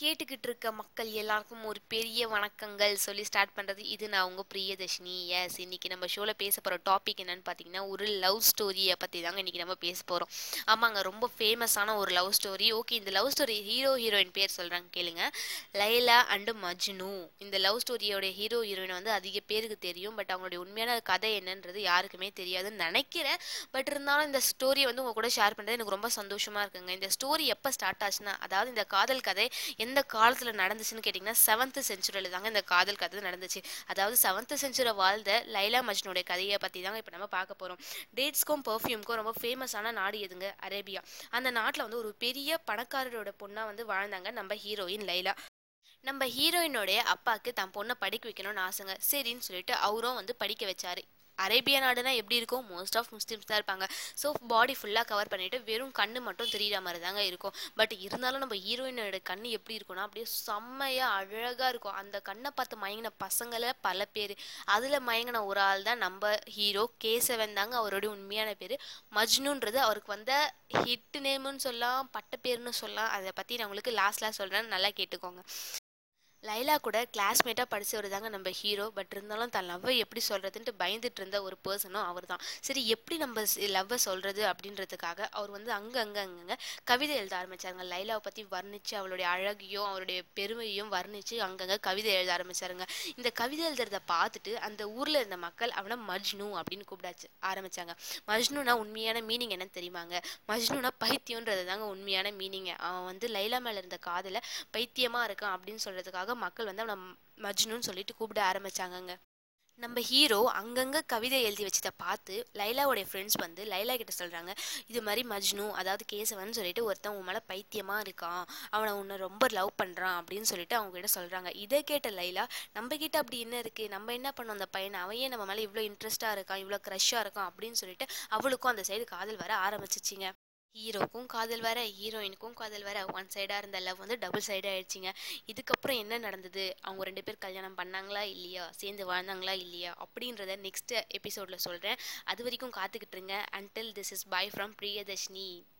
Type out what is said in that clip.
கேட்டுக்கிட்டு இருக்க மக்கள் எல்லாருக்கும் ஒரு பெரிய வணக்கங்கள் சொல்லி ஸ்டார்ட் பண்ணுறது இது நான் உங்கள் பிரியதர்ஷினி. எஸ் இன்னைக்கு நம்ம ஷோவில் பேச போகிற டாபிக் என்னன்னு பார்த்தீங்கன்னா ஒரு லவ் ஸ்டோரியை பற்றி தாங்க இன்றைக்கி நம்ம பேச போகிறோம் ஆமாங்க ரொம்ப ஃபேமஸான ஒரு லவ் ஸ்டோரி ஓகே இந்த லவ் ஸ்டோரி ஹீரோ ஹீரோயின் பேர் சொல்கிறாங்க கேளுங்க. லைலா அண்டு மஜ்னு. இந்த லவ் ஸ்டோரியோட ஹீரோ ஹீரோயின் வந்து அதிக பேருக்கு தெரியும். பட் அவங்களுடைய உண்மையான கதை என்னன்றது யாருக்குமே தெரியாதுன்னு நினைக்கிறேன். பட் இருந்தாலும் இந்த ஸ்டோரியை வந்து உங்கள் கூட ஷேர் பண்ணுறது எனக்கு ரொம்ப சந்தோஷமாக இருக்குங்க. இந்த ஸ்டோரி எப்போ ஸ்டார்ட் ஆச்சுன்னா அதாவது இந்த காதல் கதை எந்த காலத்தில் நடந்துச்சுன்னு கேட்டிங்கன்னா செவன்த் செஞ்சுரியில் தாங்க இந்த காதல் கதை நடந்துச்சு. அதாவது செவன்த் செஞ்சுரி வாழ்ந்த லைலா மஜ்னுடைய கதையை பற்றி தாங்க இப்போ நம்ம பார்க்க போகிறோம் டேட்ஸ்க்கும் பர்ஃப்யூம்க்கும் ரொம்ப ஃபேமஸான நாடு எதுங்க? அரேபியா. அந்த நாட்டில் வந்து ஒரு பெரிய பணக்காரரோட பொண்ணாக வந்து வாழ்ந்தாங்க நம்ம ஹீரோயின் லைலா. நம்ம ஹீரோயினோடைய அப்பாவுக்கு தன் பொண்ணை படிக்க வைக்கணும்னு ஆசைங்க. சரின்னு சொல்லிட்டு அவரும் வந்து படிக்க வச்சாரு. அரேபியா நாடுனா எப்படி இருக்கும்? மோஸ்ட் ஆஃப் முஸ்லீம்ஸ் தான் இருப்பாங்க. ஸோ பாடி ஃபுல்லாக கவர் பண்ணிட்டு வெறும் கண்ணு மட்டும் தெரியிற மாதிரி தாங்க இருக்கும். பட் இருந்தாலும் நம்ம ஹீரோயினோட கண் எப்படி இருக்கும்னா அப்படியே செம்மையாக அழகாக இருக்கும். அந்த கண்ணை பார்த்து மயங்கின பசங்களை பல பேர். அதில் மயங்கின ஒரு ஆள் தான் நம்ம ஹீரோ கேசவன் தாங்க அவருடைய உண்மையான பேர். மஜ்னுன்றது அவருக்கு வந்த ஹிட் நேமுன்னு சொல்லலாம் பட்ட பேர்னு சொல்லலாம். அதை பற்றி நான் உங்களுக்கு லாஸ்ட்லாம் சொல்கிறேன் நல்லா கேட்டுக்கோங்க. லைலா கூட கிளாஸ்மேட்டாக படித்தவர் தாங்க நம்ம ஹீரோ பட் இருந்தாலும் தன் லவ்வை எப்படி சொல்கிறதுன்ட்டு பயந்துட்டு இருந்த ஒரு பர்சனும் அவர் தான் சரி எப்படி நம்ம லவ்வை சொல்கிறது அப்படின்றதுக்காக அவர் வந்து அங்கே அங்கே அங்கங்கே கவிதை எழுத ஆரம்பிச்சாருங்க. லைலாவை பற்றி வர்ணித்து அவளுடைய அழகையும் அவருடைய பெருமையும் வர்ணித்து அங்கங்கே கவிதை எழுத ஆரம்பிச்சாருங்க. இந்த கவிதை எழுதுறத பார்த்துட்டு அந்த ஊரில் இருந்த மக்கள் அவனை மஜ்னு அப்படின்னு கூப்பிடாச்சு ஆரம்பித்தாங்க மஜ்னுனா உண்மையான மீனிங் என்னன்னு தெரியுமாங்க? மஜ்னுனா பைத்தியன்றது தாங்க உண்மையான மீனிங் அவன் வந்து லைலா மேலே இருந்த காதலை பைத்தியமாக இருக்கான் அப்படின்னு சொல்கிறதுக்காக மக்கள் வந்து அவனை மஜ்னுன்னு சொல்லிட்டு கூப்பிட ஆரம்பிச்சாங்கங்க. நம்ம ஹீரோ அங்கங்கே கவிதை எழுதி வச்சதை பார்த்து லைலாவோடைய ஃப்ரெண்ட்ஸ் வந்து லைலா கிட்ட சொல்கிறாங்க இது மாதிரி மஜ்னு அதாவது கேசவன் சொல்லிட்டு ஒருத்தன் உன் மேலே பைத்தியமாக இருக்கான் அவனை உன்னை ரொம்ப லவ் பண்ணுறான் அப்படின்னு சொல்லிட்டு அவங்க கிட்ட சொல்கிறாங்க இதை கேட்ட லைலா நம்ம கிட்ட அப்படி என்ன இருக்குது நம்ம என்ன பண்ணோம் அந்த பையனை? அவன் நம்ம மேலே இவ்வளோ இன்ட்ரெஸ்ட்டாக இருக்கான் இவ்வளோ க்ரஷ்ஷாக இருக்கான் அப்படின்னு சொல்லிட்டு அவளுக்கும் அந்த சைடு காதல் வர ஆரம்பிச்சிச்சிங்க. ஹீரோக்கும் காதல் வர ஹீரோயினுக்கும் காதல் வர ஒன் சைடாக இருந்த லவ் வந்து டபுள் சைடாக ஆயிடுச்சிங்க. இதுக்கப்புறம் என்ன நடந்தது? அவங்க ரெண்டு பேர் கல்யாணம் பண்ணாங்களா இல்லையா? சேர்ந்து வாழ்ந்தாங்களா இல்லையா? அப்படின்றத நெக்ஸ்ட் எபிசோடில் சொல்கிறேன் அது வரைக்கும் காத்துக்கிட்டுருங்க until this is bye from Priyadarshini